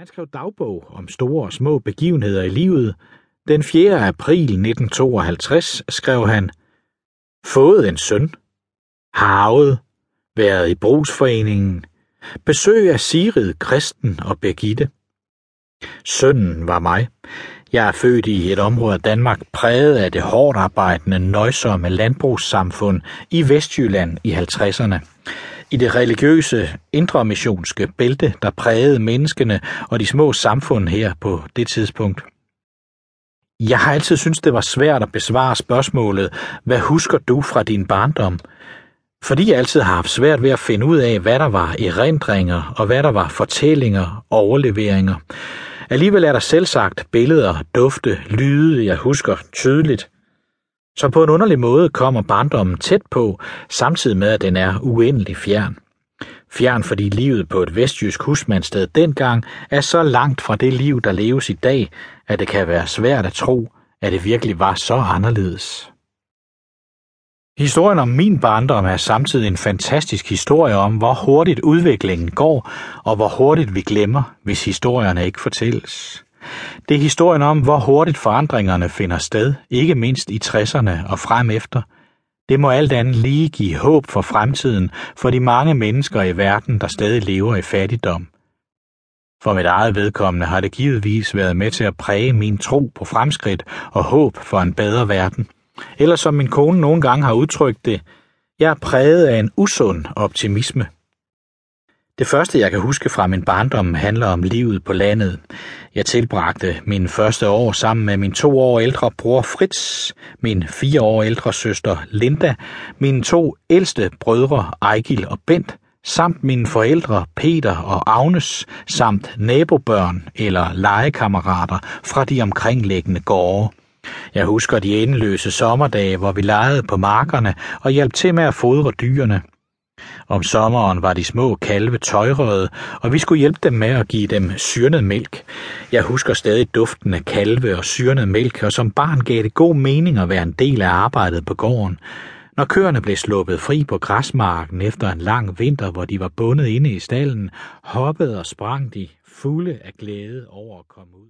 Han skrev dagbog om store og små begivenheder i livet. Den 4. april 1952 skrev han, Fået en søn, harvet, været i brugsforeningen, besøg af Sigrid, Kristen og Birgitte. Sønnen var mig. Jeg er født i et område af Danmark præget af det hårdt arbejdende, nøjsomme landbrugssamfund i Vestjylland i 50'erne i det religiøse, indremissionske bælte, der prægede menneskene og de små samfund her på det tidspunkt. Jeg har altid syntes, det var svært at besvare spørgsmålet, hvad husker du fra din barndom? Fordi jeg altid har haft svært ved at finde ud af, hvad der var erindringer og hvad der var fortællinger og overleveringer. Alligevel er der selvsagt billeder, dufte, lyde, jeg husker tydeligt. Så på en underlig måde kommer barndommen tæt på, samtidig med at den er uendelig fjern. Fjern fordi livet på et vestjysk husmandsted dengang er så langt fra det liv, der leves i dag, at det kan være svært at tro, at det virkelig var så anderledes. Historien om min barndom er samtidig en fantastisk historie om, hvor hurtigt udviklingen går, og hvor hurtigt vi glemmer, hvis historierne ikke fortælles. Det er historien om, hvor hurtigt forandringerne finder sted, ikke mindst i 60'erne og frem efter. Det må alt andet lige give håb for fremtiden for de mange mennesker i verden, der stadig lever i fattigdom. For mit eget vedkommende har det givetvis været med til at præge min tro på fremskridt og håb for en bedre verden. Eller som min kone nogle gange har udtrykt det, jeg er præget af en usund optimisme. Det første, jeg kan huske fra min barndom, handler om livet på landet. Jeg tilbragte min første år sammen med min to år ældre bror Fritz, min fire år ældre søster Linda, mine to ældste brødre Ejgil og Bent, samt mine forældre Peter og Agnes, samt nabobørn eller legekammerater fra de omkringliggende gårde. Jeg husker de endeløse sommerdage, hvor vi legede på markerne og hjalp til med at fodre dyrene. Om sommeren var de små kalve tøjrøde, og vi skulle hjælpe dem med at give dem syrnet mælk. Jeg husker stadig duften af kalve og syrnet mælk, og som barn gav det god mening at være en del af arbejdet på gården. Når køerne blev sluppet fri på græsmarken efter en lang vinter, hvor de var bundet inde i stallen, hoppede og sprang de, fulde af glæde over at komme ud.